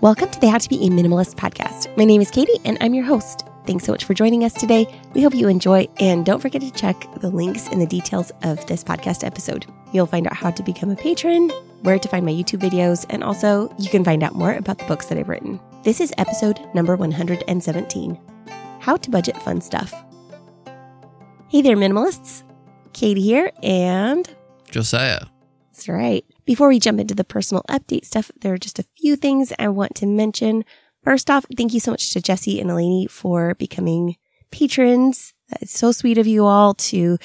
Welcome to the How to Be a Minimalist podcast. My name is Katie and I'm your host. Thanks so much for joining us today. We hope you enjoy and don't forget to check the links in the details of this podcast episode. You'll find out how to become a patron, where to find my YouTube videos, and also you can find out more about the books that I've written. This is episode number 117 How to Budget Fun Stuff. Hey there, minimalists. Katie here, and Josiah. that's right. Before we jump into the personal update stuff, there are just a few things I want to mention. First off, thank you so much to Jesse and Eleni for becoming patrons. It's so sweet of you all to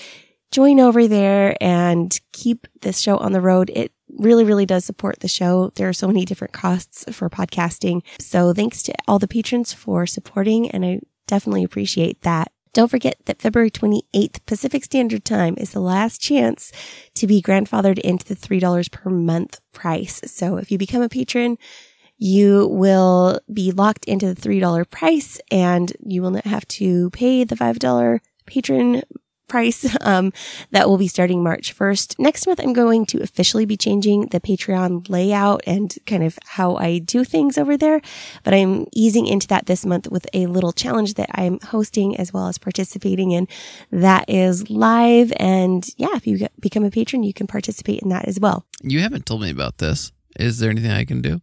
join over there and keep this show on the road. It really, really does support the show. There are so many different costs for podcasting. So thanks to all the patrons for supporting and I definitely appreciate that. Don't forget that February 28th Pacific Standard Time is the last chance to be grandfathered into the $3 per month price. So if you become a patron, you will be locked into the $3 price and you will not have to pay the $5 patron price um, that will be starting March 1st. Next month, I'm going to officially be changing the Patreon layout and kind of how I do things over there. But I'm easing into that this month with a little challenge that I'm hosting as well as participating in. That is live. And yeah, if you become a patron, you can participate in that as well. You haven't told me about this. Is there anything I can do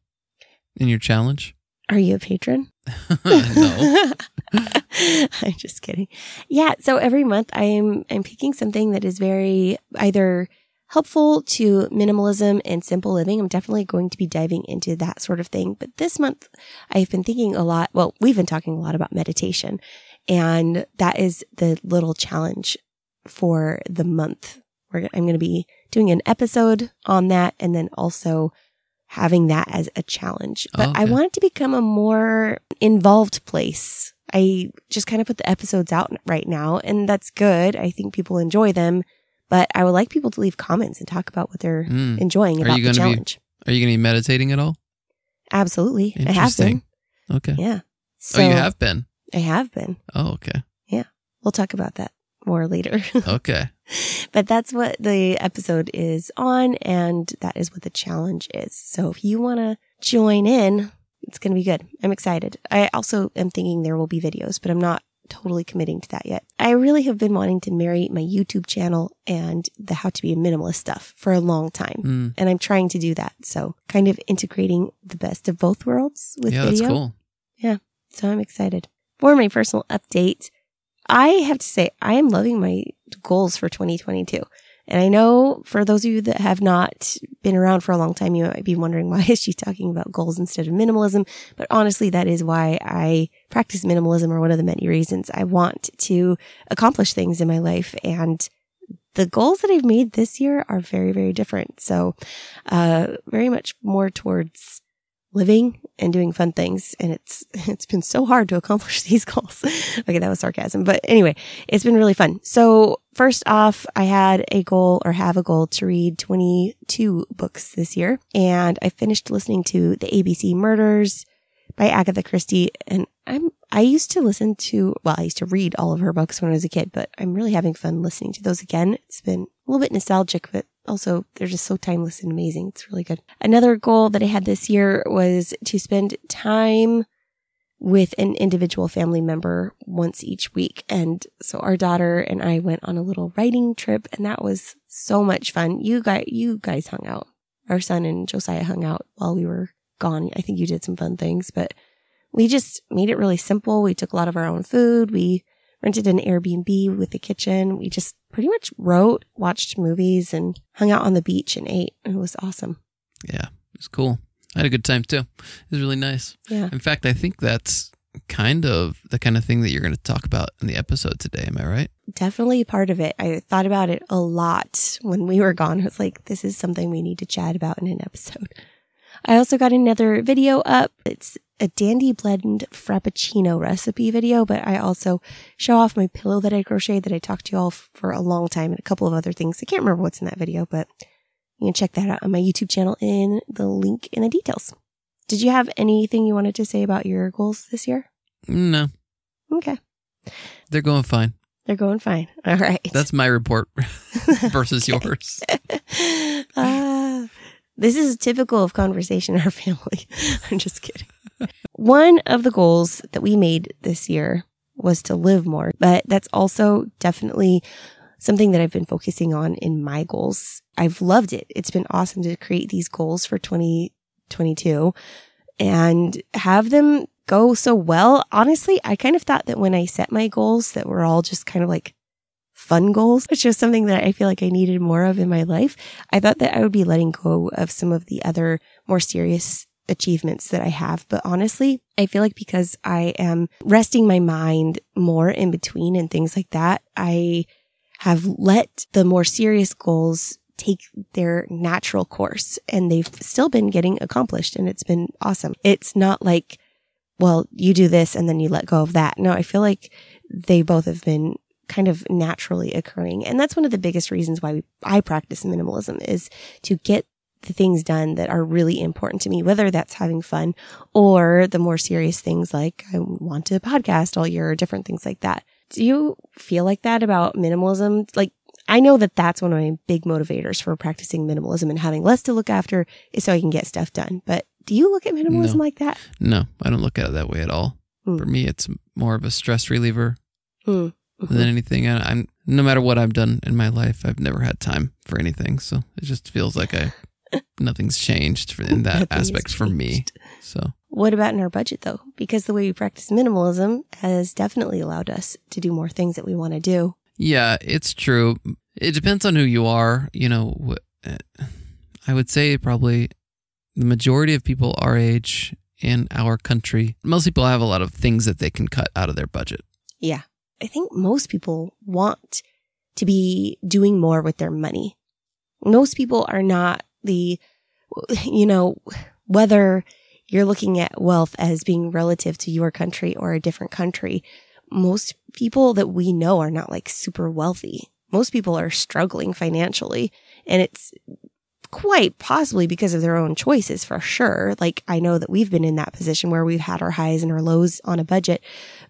in your challenge? Are you a patron? no. I'm just kidding. Yeah. So every month I'm, I'm picking something that is very either helpful to minimalism and simple living. I'm definitely going to be diving into that sort of thing. But this month I've been thinking a lot. Well, we've been talking a lot about meditation and that is the little challenge for the month. We're, I'm going to be doing an episode on that and then also having that as a challenge. But I Okay. want it to become a more involved place. I just kind of put the episodes out right now and that's good. I think people enjoy them, but I would like people to leave comments and talk about what they're Mm. enjoying Are about you the gonna be- challenge. Are you going to be meditating at all? Absolutely. I have been. Okay. Yeah. So oh, you have been. I have been. Oh, okay. Yeah. We'll talk about that more later. Okay. but that's what the episode is on and that is what the challenge is. So if you want to join in, it's going to be good. I'm excited. I also am thinking there will be videos, but I'm not totally committing to that yet. I really have been wanting to marry my YouTube channel and the how to be a minimalist stuff for a long time. Mm. And I'm trying to do that. So kind of integrating the best of both worlds with Yeah, video. that's cool. Yeah. So I'm excited. For my personal update, I have to say I am loving my goals for 2022. And I know for those of you that have not been around for a long time, you might be wondering why is she talking about goals instead of minimalism? But honestly, that is why I practice minimalism or one of the many reasons I want to accomplish things in my life. And the goals that I've made this year are very, very different. So, uh, very much more towards living and doing fun things. And it's, it's been so hard to accomplish these goals. okay. That was sarcasm, but anyway, it's been really fun. So first off, I had a goal or have a goal to read 22 books this year. And I finished listening to the ABC Murders by Agatha Christie. And I'm, I used to listen to, well, I used to read all of her books when I was a kid, but I'm really having fun listening to those again. It's been a little bit nostalgic, but also they're just so timeless and amazing. It's really good. Another goal that I had this year was to spend time with an individual family member once each week. And so our daughter and I went on a little writing trip and that was so much fun. You guys, you guys hung out. Our son and Josiah hung out while we were gone. I think you did some fun things, but we just made it really simple. We took a lot of our own food. We rented an Airbnb with a kitchen. We just pretty much wrote, watched movies and hung out on the beach and ate. It was awesome. Yeah. It was cool. I had a good time too. It was really nice. Yeah. In fact, I think that's kind of the kind of thing that you're going to talk about in the episode today. Am I right? definitely part of it. I thought about it a lot when we were gone. I was like, this is something we need to chat about in an episode. I also got another video up. It's a dandy blend frappuccino recipe video, but I also show off my pillow that I crocheted that I talked to you all for a long time and a couple of other things. I can't remember what's in that video, but you can check that out on my YouTube channel in the link in the details. Did you have anything you wanted to say about your goals this year? No, Okay. they're going fine. They're going fine. All right. That's my report versus yours. Ah, this is typical of conversation in our family. I'm just kidding. One of the goals that we made this year was to live more, but that's also definitely something that I've been focusing on in my goals. I've loved it. It's been awesome to create these goals for 2022 and have them go so well. Honestly, I kind of thought that when I set my goals that were all just kind of like fun goals, which is something that I feel like I needed more of in my life. I thought that I would be letting go of some of the other more serious achievements that I have. But honestly, I feel like because I am resting my mind more in between and things like that, I have let the more serious goals take their natural course and they've still been getting accomplished and it's been awesome. It's not like, well, you do this and then you let go of that. No, I feel like they both have been kind of naturally occurring. And that's one of the biggest reasons why I practice minimalism is to get the things done that are really important to me, whether that's having fun or the more serious things like I want to podcast all year or different things like that. Do you feel like that about minimalism? Like, I know that that's one of my big motivators for practicing minimalism and having less to look after is so I can get stuff done. But do you look at minimalism No. like that? No, I don't look at it that way at all. Hmm. For me, it's more of a stress reliever Hmm. than anything. I, I'm no matter what I've done in my life, I've never had time for anything. So it just feels like I nothing's changed in that Nothing aspect for me. So What about in our budget though? Because the way we practice minimalism has definitely allowed us to do more things that we want to do. yeah, it's true. It depends on who you are. You know, uh, I would say probably the majority of people our age in our country, most people have a lot of things that they can cut out of their budget. Yeah. I think most people want to be doing more with their money. Most people are not the, you know, whether you're looking at wealth as being relative to your country or a different country, most people that we know are not like super wealthy. Most people are struggling financially and it's quite possibly because of their own choices for sure. Like I know that we've been in that position where we've had our highs and our lows on a budget,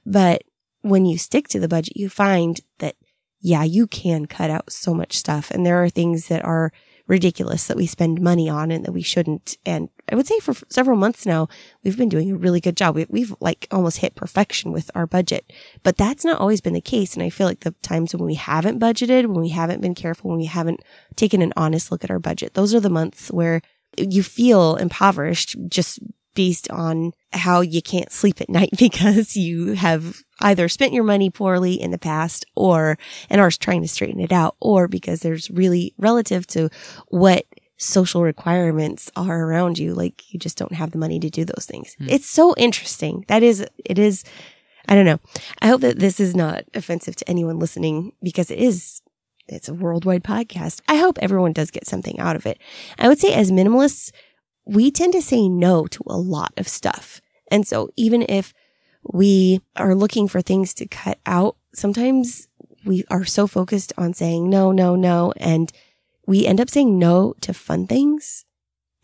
but when you stick to the budget, you find that, yeah, you can cut out so much stuff. And there are things that are ridiculous that we spend money on and that we shouldn't. And I would say for several months now, we've been doing a really good job. We, we've like almost hit perfection with our budget, but that's not always been the case. And I feel like the times when we haven't budgeted, when we haven't been careful, when we haven't taken an honest look at our budget, those are the months where you feel impoverished just based on how you can't sleep at night because you have either spent your money poorly in the past or and are trying to straighten it out or because there's really relative to what social requirements are around you like you just don't have the money to do those things. Hmm. it's so interesting. That is it is i don't know. I hope that this is not offensive to anyone listening because it is it's a worldwide podcast. I hope everyone does get something out of it. I would say as minimalists we tend to say no to a lot of stuff. And so even if we are looking for things to cut out, sometimes we are so focused on saying no, no, no. And we end up saying no to fun things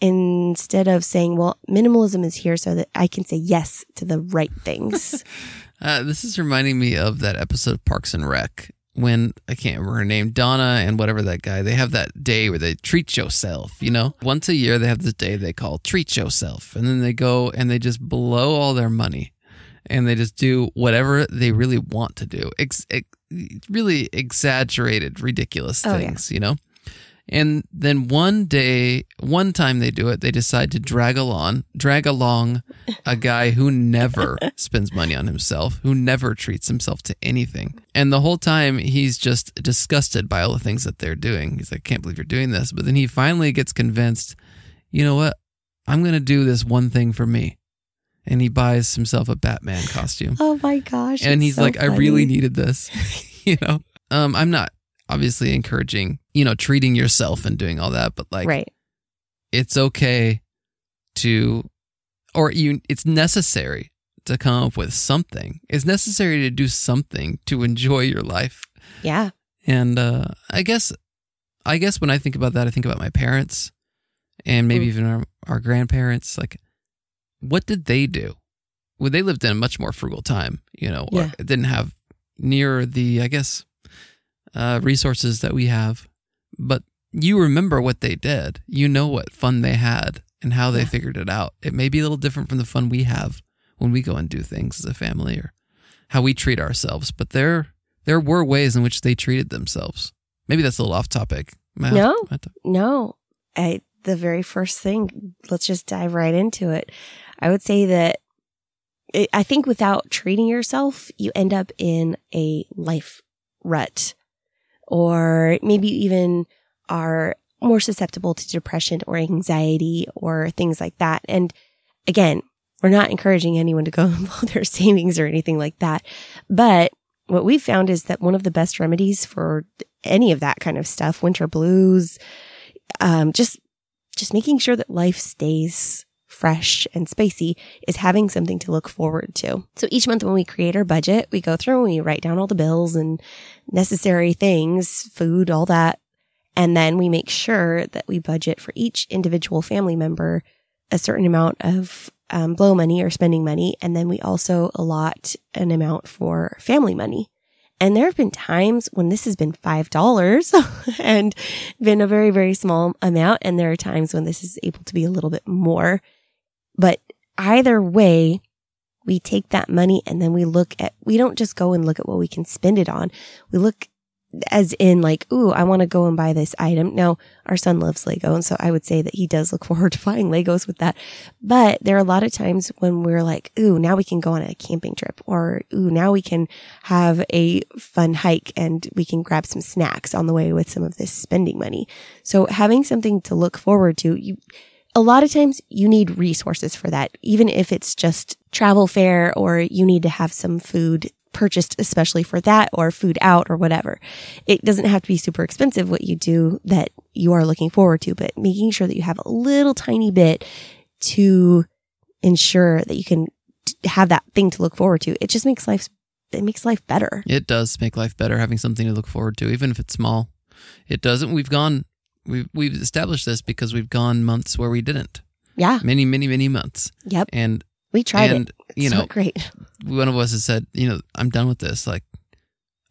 instead of saying, well, minimalism is here so that I can say yes to the right things. Uh, this is reminding me of that episode of Parks and Rec when I can't remember her name, Donna and whatever that guy. They have that day where they treat yourself. You know, once a year they have this day they call treat yourself, and then they go and they just blow all their money, and they just do whatever they really want to do. Ex- ex- really exaggerated, ridiculous Oh, yeah. things. You know. And then one day, one time they do it, they decide to drag along, drag along a guy who never spends money on himself, who never treats himself to anything. And the whole time he's just disgusted by all the things that they're doing. He's like, I can't believe you're doing this. But then he finally gets convinced, you know what? I'm going to do this one thing for me. And he buys himself a Batman costume. oh my gosh. and he's so like, I really needed this. you know, um, I'm not obviously encouraging, you know, treating yourself and doing all that, but like, right. it's okay to or you it's necessary to come up with something it's necessary to do something to enjoy your life Yeah. and uh i guess i guess when i think about that i think about my parents and maybe Mm. even our, our grandparents like what did they do well they lived in a much more frugal time you know or Yeah. didn't have near the i guess uh resources that we have but you remember what they did. You know what fun they had and how they Yeah. figured it out. It may be a little different from the fun we have when we go and do things as a family or how we treat ourselves. But there there were ways in which they treated themselves. Maybe that's a little off topic. Have- No. to- No, I, the very first thing, let's just dive right into it. I would say that I think without treating yourself, you end up in a life rut or maybe even are more susceptible to depression or anxiety or things like that. And again, we're not encouraging anyone to go and blow their savings or anything like that. But what we've found is that one of the best remedies for any of that kind of stuff, winter blues, um, just, just making sure that life stays fresh and spicy is having something to look forward to. So each month when we create our budget, we go through and we write down all the bills and necessary things, food, all that. And then we make sure that we budget for each individual family member a certain amount of um, blow money or spending money. And then we also allot an amount for family money. And there have been times when this has been $5 and been a very, very small amount. And there are times when this is able to be a little bit more. But either way, we take that money and then we look at, we don't just go and look at what we can spend it on. We look as in like, ooh, I want to go and buy this item. Now, our son loves Lego. And so I would say that he does look forward to buying Legos with that. But there are a lot of times when we're like, ooh, now we can go on a camping trip or ooh, now we can have a fun hike and we can grab some snacks on the way with some of this spending money. So having something to look forward to, you, a lot of times you need resources for that, even if it's just travel fare or you need to have some food purchased especially for that or food out or whatever. It doesn't have to be super expensive what you do that you are looking forward to, but making sure that you have a little tiny bit to ensure that you can have that thing to look forward to. It just makes life, it makes life better. It does make life better having something to look forward to, even if it's small. It doesn't. We've gone. We've we've established this because we've gone months where we didn't. Yeah. Many, many, many months. Yep. And We tried and it. It's you know, not great. one of us has said, you know, I'm done with this. Like,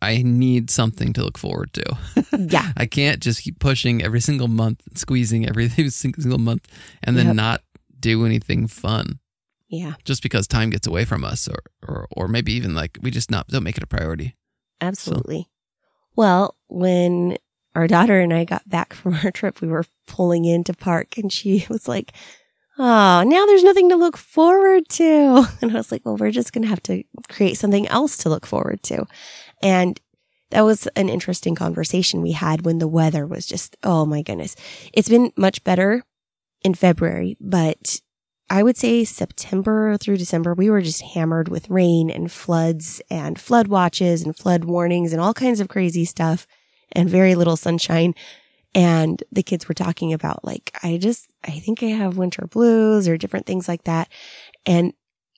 I need something to look forward to. Yeah. I can't just keep pushing every single month, squeezing every single month, and then Yep. not do anything fun Yeah. just because time gets away from us, or or or maybe even like we just not don't make it a priority. Absolutely. Well, when our daughter and I got back from our trip, we were pulling into park and she was like, Oh, now there's nothing to look forward to. And I was like, well, we're just going to have to create something else to look forward to. And that was an interesting conversation we had when the weather was just, oh my goodness. It's been much better in February, but I would say September through December, we were just hammered with rain and floods and flood watches and flood warnings and all kinds of crazy stuff and very little sunshine. And the kids were talking about like, I just, I think I have winter blues or different things like that. And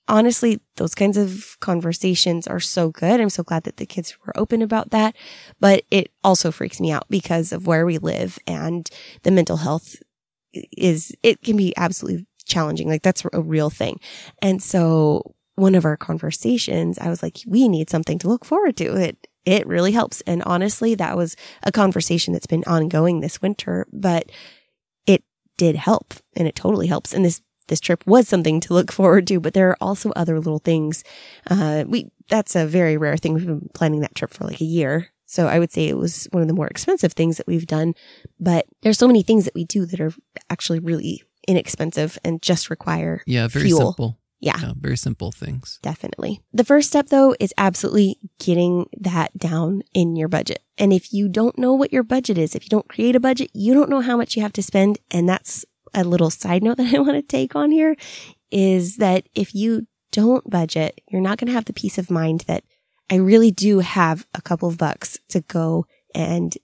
honestly, those kinds of conversations are so good. I'm so glad that the kids were open about that. But it also freaks me out because of where we live and the mental health is, it can be absolutely challenging. Like that's a real thing. And so one of our conversations, I was like, we need something to look forward to. It, it really helps. And honestly, that was a conversation that's been ongoing this winter, but it did help and it totally helps. And this, this trip was something to look forward to, but there are also other little things. Uh, we, that's a very rare thing. We've been planning that trip for like a year. So I would say it was one of the more expensive things that we've done, but there's so many things that we do that are actually really inexpensive and just require Yeah, very fuel. simple. Yeah. Yeah, very simple things. Definitely. The first step though is absolutely getting that down in your budget. And if you don't know what your budget is, if you don't create a budget, you don't know how much you have to spend. And that's a little side note that I want to take on here is that if you don't budget, you're not going to have the peace of mind that I really do have a couple of bucks to go and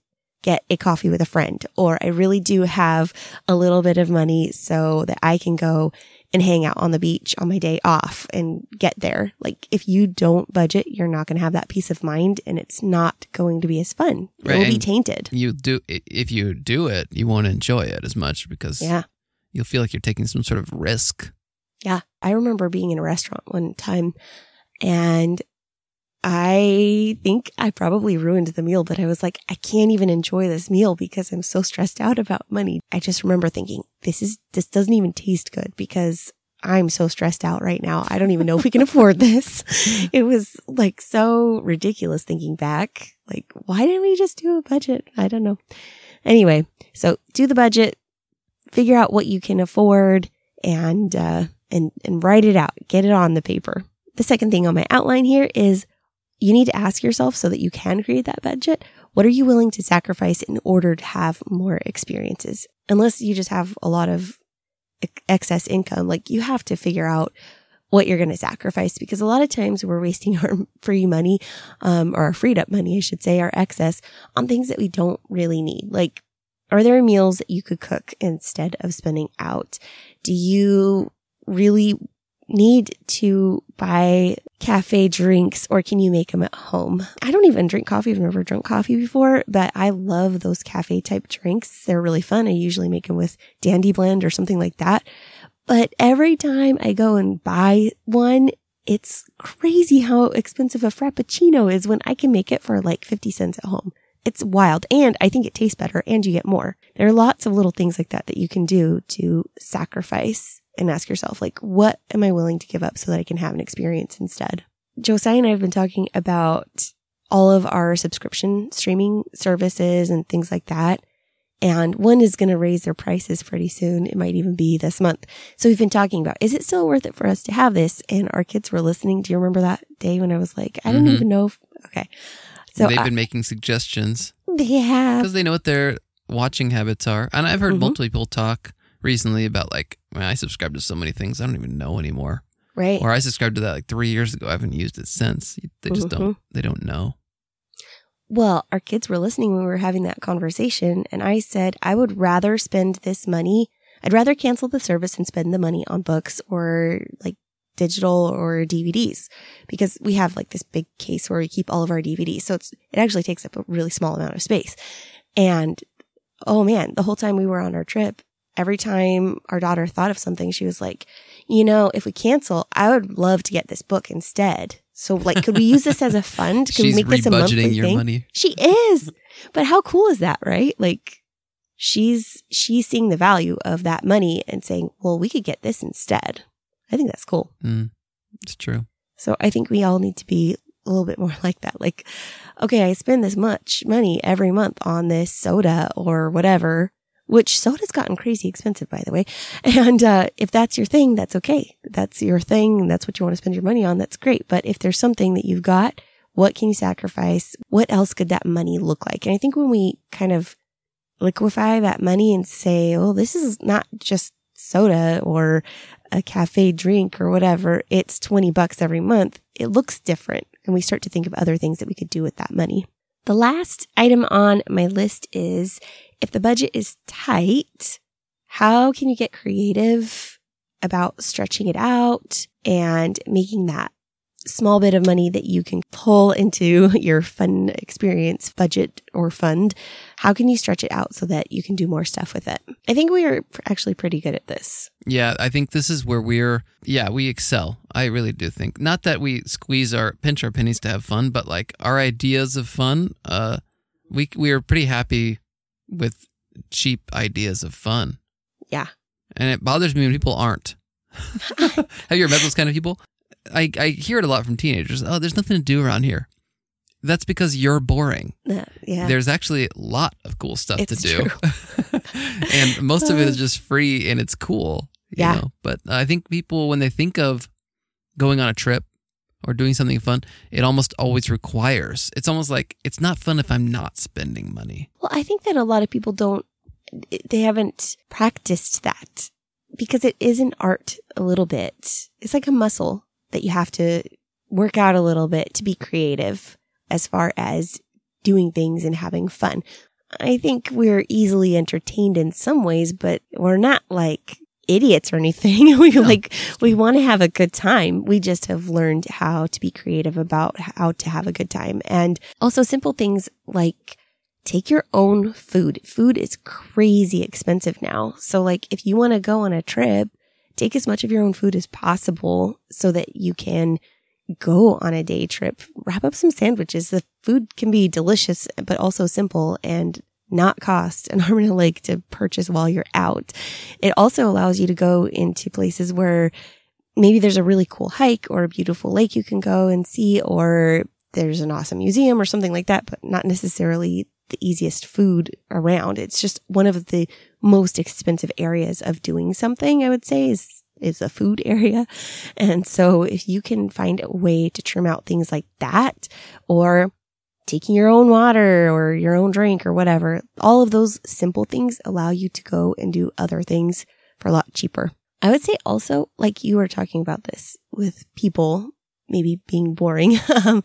get a coffee with a friend, or I really do have a little bit of money so that I can go and hang out on the beach on my day off and get there. Like if you don't budget, you're not going to have that peace of mind and it's not going to be as fun. Right, It will be tainted. You do if you do it, you won't enjoy it as much because Yeah. you'll feel like you're taking some sort of risk. Yeah. I remember being in a restaurant one time and I think I probably ruined the meal, but I was like, I can't even enjoy this meal because I'm so stressed out about money. I just remember thinking, this is, this doesn't even taste good because I'm so stressed out right now. I don't even know if we can afford this. It was like so ridiculous thinking back. Like, why didn't we just do a budget? I don't know. Anyway, so do the budget, figure out what you can afford and, uh, and, and write it out. Get it on the paper. The second thing on my outline here is you need to ask yourself so that you can create that budget. What are you willing to sacrifice in order to have more experiences? Unless you just have a lot of excess income, like you have to figure out what you're going to sacrifice because a lot of times we're wasting our free money, um, or our freed up money, I should say, our excess on things that we don't really need. Like, are there meals that you could cook instead of spending out? Do you really need to buy cafe drinks or can you make them at home? I don't even drink coffee. I've never drunk coffee before, but I love those cafe type drinks. They're really fun. I usually make them with Dandy Blend or something like that. But every time I go and buy one, it's crazy how expensive a Frappuccino is when I can make it for like 50 cents at home. It's wild. And I think it tastes better and you get more. There are lots of little things like that that you can do to sacrifice and ask yourself, like, what am I willing to give up so that I can have an experience instead? Josiah and I have been talking about all of our subscription streaming services and things like that. And one is going to raise their prices pretty soon. It might even be this month. So we've been talking about, is it still worth it for us to have this? And our kids were listening. Do you remember that day when I was like, I don't mm-hmm. even know if, okay. So they've been making suggestions. They have. Because they know what their watching habits are. And I've heard mm-hmm. multiple people talk recently about like I, mean, I subscribe to so many things I don't even know anymore. Right. Or I subscribed to that like three years ago. I haven't used it since. They just mm-hmm. don't. They don't know. Well, our kids were listening when we were having that conversation, and I said I would rather spend this money. I'd rather cancel the service and spend the money on books or like digital or DVDs because we have like this big case where we keep all of our DVDs. So it's, it actually takes up a really small amount of space. And oh man, the whole time we were on our trip, every time our daughter thought of something, she was like, you know, if we cancel, I would love to get this book instead. So like, could we use this as a fund? Could She's we make this a monthly your thing? Money. She is. But how cool is that, right? Like she's, she's seeing the value of that money and saying, well, we could get this instead. I think that's cool. Mm, it's true. So I think we all need to be a little bit more like that. Like, okay, I spend this much money every month on this soda or whatever which soda's gotten crazy expensive, by the way. And, uh, if that's your thing, that's okay. That's your thing. That's what you want to spend your money on. That's great. But if there's something that you've got, what can you sacrifice? What else could that money look like? And I think when we kind of liquefy that money and say, oh, this is not just soda or a cafe drink or whatever. It's 20 bucks every month. It looks different. And we start to think of other things that we could do with that money. The last item on my list is if the budget is tight, how can you get creative about stretching it out and making that small bit of money that you can pull into your fun experience budget or fund? How can you stretch it out so that you can do more stuff with it? I think we are actually pretty good at this. Yeah, I think this is where we're, yeah, we excel. I really do think. Not that we squeeze our, pinch our pennies to have fun, but like our ideas of fun, uh, we, we are pretty happy with cheap ideas of fun. Yeah. And it bothers me when people aren't. Have you ever met those kind of people? I, I hear it a lot from teenagers. Oh, there's nothing to do around here. That's because you're boring. Uh, yeah. There's actually a lot of cool stuff it's to do. and most of it is just free and it's cool. yeah. Know? But I think people, when they think of going on a trip or doing something fun, it almost always requires. It's almost like it's not fun if I'm not spending money. Well, I think that a lot of people don't, they haven't practiced that because it is an art a little bit. It's like a muscle that you have to work out a little bit to be creative as far as doing things and having fun. I think we're easily entertained in some ways, but we're not like idiots or anything. we no. like, we want to have a good time. We just have learned how to be creative about how to have a good time. And also simple things like take your own food. Food is crazy expensive now. So like, if you want to go on a trip, take as much of your own food as possible so that you can go on a day trip. Wrap up some sandwiches. The food can be delicious, but also simple and not cost an arm and a leg to purchase while you're out. It also allows you to go into places where maybe there's a really cool hike or a beautiful lake you can go and see, or there's an awesome museum or something like that, but not necessarily the easiest food around. It's just one of the most expensive areas of doing something, I would say is, is a food area. And so if you can find a way to trim out things like that or taking your own water or your own drink or whatever, all of those simple things allow you to go and do other things for a lot cheaper. I would say also, like you were talking about this with people maybe being boring. Um,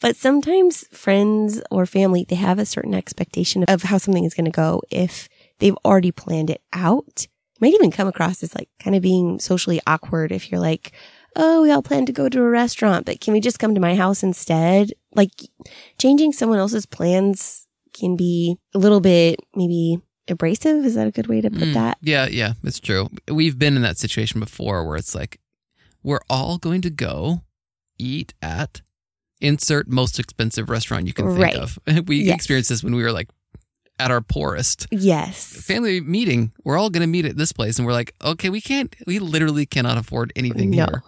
but sometimes friends or family, they have a certain expectation of how something is going to go if they've already planned it out. Might even come across as like kind of being socially awkward if you're like, Oh, we all plan to go to a restaurant, but can we just come to my house instead? Like changing someone else's plans can be a little bit maybe abrasive. Is that a good way to put Mm, that? Yeah, yeah, it's true. We've been in that situation before where it's like, we're all going to go eat at insert most expensive restaurant you can think Right. of. We Yes. experienced this when we were like at our poorest. Yes. Family meeting, we're all going to meet at this place. And we're like, okay, we can't, we literally cannot afford anything No. here.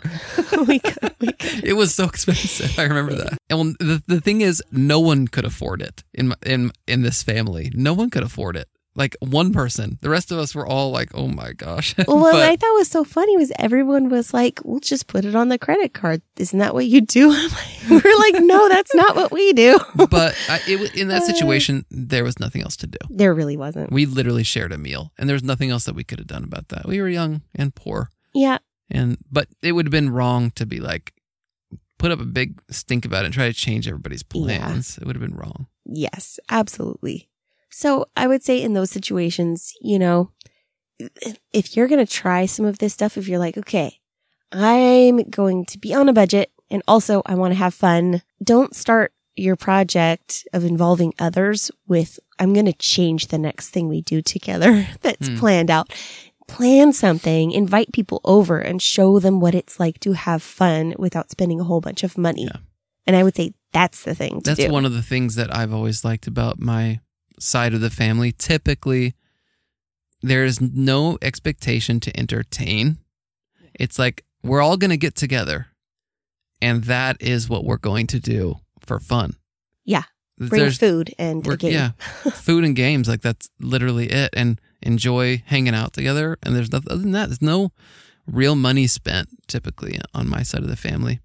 we could, we could. It was so expensive. I remember that. And well, the, the thing is, no one could afford it in in in this family. No one could afford it. Like one person. The rest of us were all like, "Oh my gosh!" Well, what But- I thought was so funny was everyone was like, "We'll just put it on the credit card." Isn't that what you do? Like, We're like, "No, that's not what we do." but I, it, in that Uh. situation, there was nothing else to do. There really wasn't. We literally shared a meal, and there was nothing else that we could have done about that. We were young and poor, Yeah, and but it would have been wrong to be like put up a big stink about it and try to change everybody's Yeah. plans. It would have been wrong. yes, absolutely. So I would say in those situations, you know, if you're going to try some of this stuff, if you're like, okay, I'm going to be on a budget and also I want to have fun, don't start your project of involving others with, I'm going to change the next thing we do together that's Hmm. planned out. Plan something, invite people over and show them what it's like to have fun without spending a whole bunch of money. Yeah. And I would say that's the thing to That's do. one of the things that I've always liked about my side of the family. Typically, there is no expectation to entertain. It's like we're all going to get together, and that is what we're going to do for fun. Yeah. Bring There's food and a game. yeah, food and games. Like that's literally it, and enjoy hanging out together. And there's nothing other than that. There's no real money spent typically on my side of the family.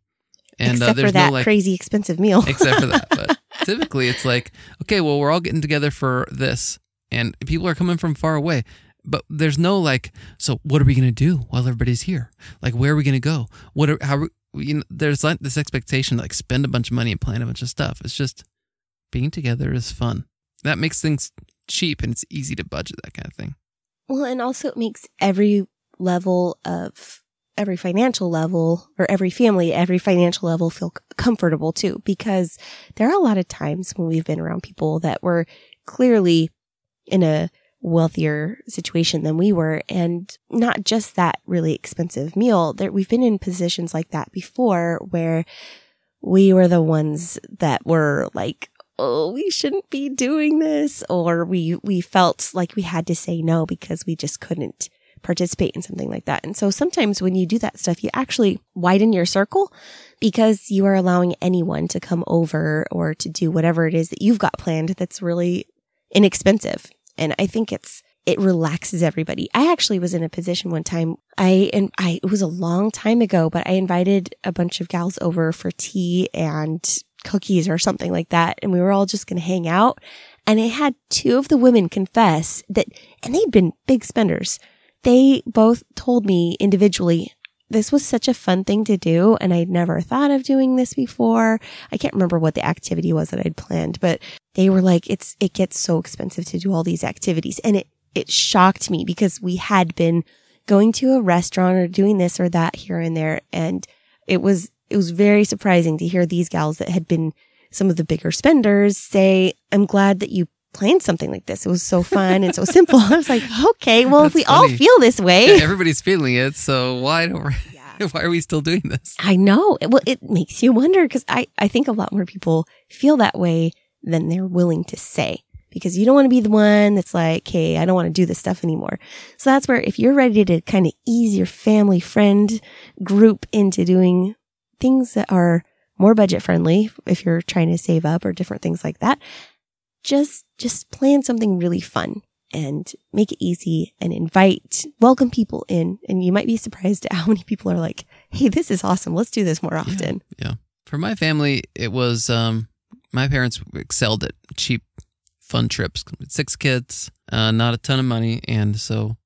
And Except uh, there's for that no like crazy expensive meal. except for that. But typically, it's like, okay, well, we're all getting together for this, and people are coming from far away. But there's no like, so what are we gonna do while everybody's here? Like, where are we gonna go? What are how? You know, there's like this expectation to like spend a bunch of money and plan a bunch of stuff. It's just being together is fun. That makes things cheap and it's easy to budget that kind of thing. Well, and also it makes every level of every financial level or every family, every financial level feel comfortable too, because there are a lot of times when we've been around people that were clearly in a wealthier situation than we were. And not just that really expensive meal there, we've been in positions like that before where we were the ones that were like, oh, we shouldn't be doing this. Or we, we felt like we had to say no because we just couldn't participate in something like that. And so sometimes when you do that stuff, you actually widen your circle because you are allowing anyone to come over or to do whatever it is that you've got planned that's really inexpensive. And I think it's, it relaxes everybody. I actually was in a position one time. I, and I, it was a long time ago, but I invited a bunch of gals over for tea and cookies or something like that. And we were all just going to hang out. And I had two of the women confess that, and they'd been big spenders. They both told me individually, this was such a fun thing to do. And I'd never thought of doing this before. I can't remember what the activity was that I'd planned, but they were like, it's, it gets so expensive to do all these activities. And it, it shocked me because we had been going to a restaurant or doing this or that here and there. And it was, it was very surprising to hear these gals that had been some of the bigger spenders say, I'm glad that you planned something like this. It was so fun and so simple. I was like, okay, well, if That's we all feel this way, Yeah, everybody's feeling it, so why don't we, why are we still doing this? I know. Well, it makes you wonder because I, I think a lot more people feel that way than they're willing to say. because you don't want to be the one that's like, Hey, I don't want to do this stuff anymore. So that's where if you're ready to kind of ease your family friend group into doing things that are more budget friendly, if you're trying to save up or different things like that, just, just plan something really fun and make it easy and invite, welcome people in. And you might be surprised at how many people are like, Hey, this is awesome. Let's do this more often. Yeah. yeah. For my family, it was, um, my parents excelled at cheap, fun trips. Six kids, uh, not a ton of money. And so,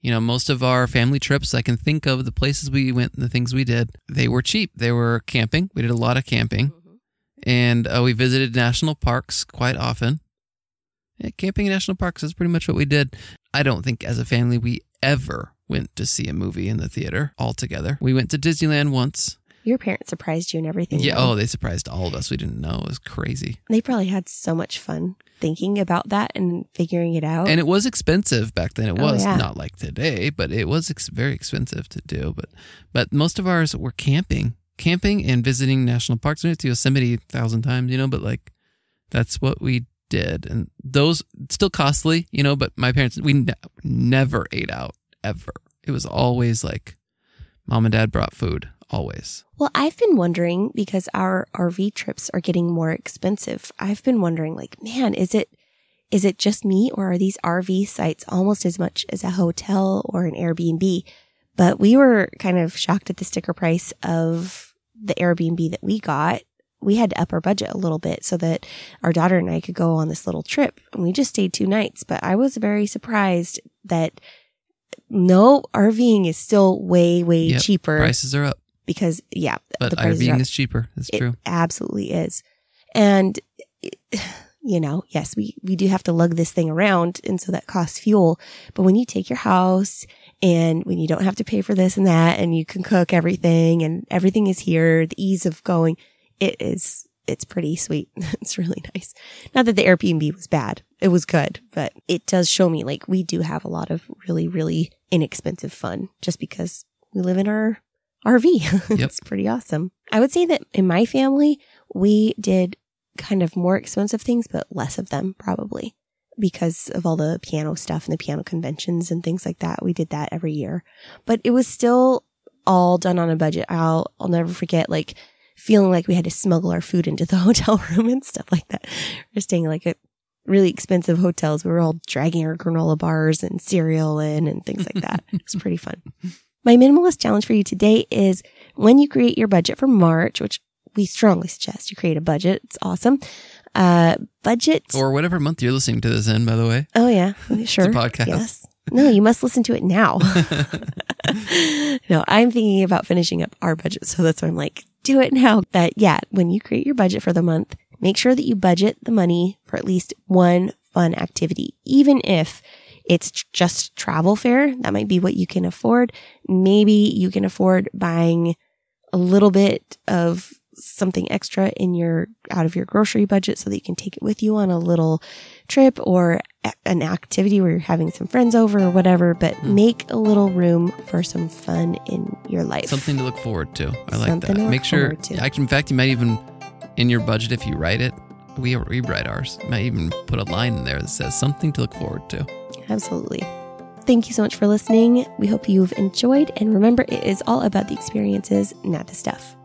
you know, most of our family trips, I can think of the places we went and the things we did, they were cheap. They were camping. We did a lot of camping. And uh, we visited national parks quite often. Yeah, camping in national parks is pretty much what we did. I don't think as a family we ever went to see a movie in the theater all together. We went to Disneyland once. Your parents surprised you and everything. Yeah. Though. Oh, they surprised all of us. We didn't know. It was crazy. They probably had so much fun thinking about that and figuring it out. And it was expensive back then. It oh, was yeah. not like today, but it was ex- very expensive to do. But but most of ours were camping, camping and visiting national parks. We went to Yosemite a thousand times, you know. But like that's what we did, and those still costly, you know. But my parents, we ne- never ate out ever. It was always like mom and dad brought food always. Well, I've been wondering because our RV trips are getting more expensive. I've been wondering like, man, is it is it just me or are these RV sites almost as much as a hotel or an Airbnb? But we were kind of shocked at the sticker price of the Airbnb that we got. We had to up our budget a little bit so that our daughter and I could go on this little trip and we just stayed two nights. But I was very surprised that no, RVing is still way, way yep, cheaper. Prices are up because yeah, but RVing is cheaper. That's true. absolutely is. And you know, yes, we, we do have to lug this thing around. And so that costs fuel. But when you take your house and when you don't have to pay for this and that and you can cook everything and everything is here, the ease of going, it is, it's pretty sweet. it's really nice. Not that the Airbnb was bad. It was good, but it does show me like we do have a lot of really, really inexpensive fun just because we live in our RV. Yep. it's pretty awesome. I would say that in my family, we did kind of more expensive things, but less of them probably because of all the piano stuff and the piano conventions and things like that. We did that every year, but it was still all done on a budget. I'll, I'll never forget like feeling like we had to smuggle our food into the hotel room and stuff like that. We're staying like at really expensive hotels. We were all dragging our granola bars and cereal in and things like that. it was pretty fun. My minimalist challenge for you today is when you create your budget for March, which we strongly suggest you create a budget. It's awesome. Uh, budget. Or whatever month you're listening to this in, by the way. Oh, yeah. Sure. podcast. Yes. No, you must listen to it now. no, I'm thinking about finishing up our budget. So that's why I'm like, do it now. But yeah, when you create your budget for the month, make sure that you budget the money for at least one fun activity, even if it's just travel fare. That might be what you can afford. Maybe you can afford buying a little bit of something extra in your out of your grocery budget so that you can take it with you on a little trip or an activity where you're having some friends over or whatever but mm. make a little room for some fun in your life something to look forward to i like something that make sure I can, in fact you might even in your budget if you write it we rewrite ours might even put a line in there that says something to look forward to Absolutely. Thank you so much for listening. We hope you've enjoyed. And remember, it is all about the experiences, not the stuff.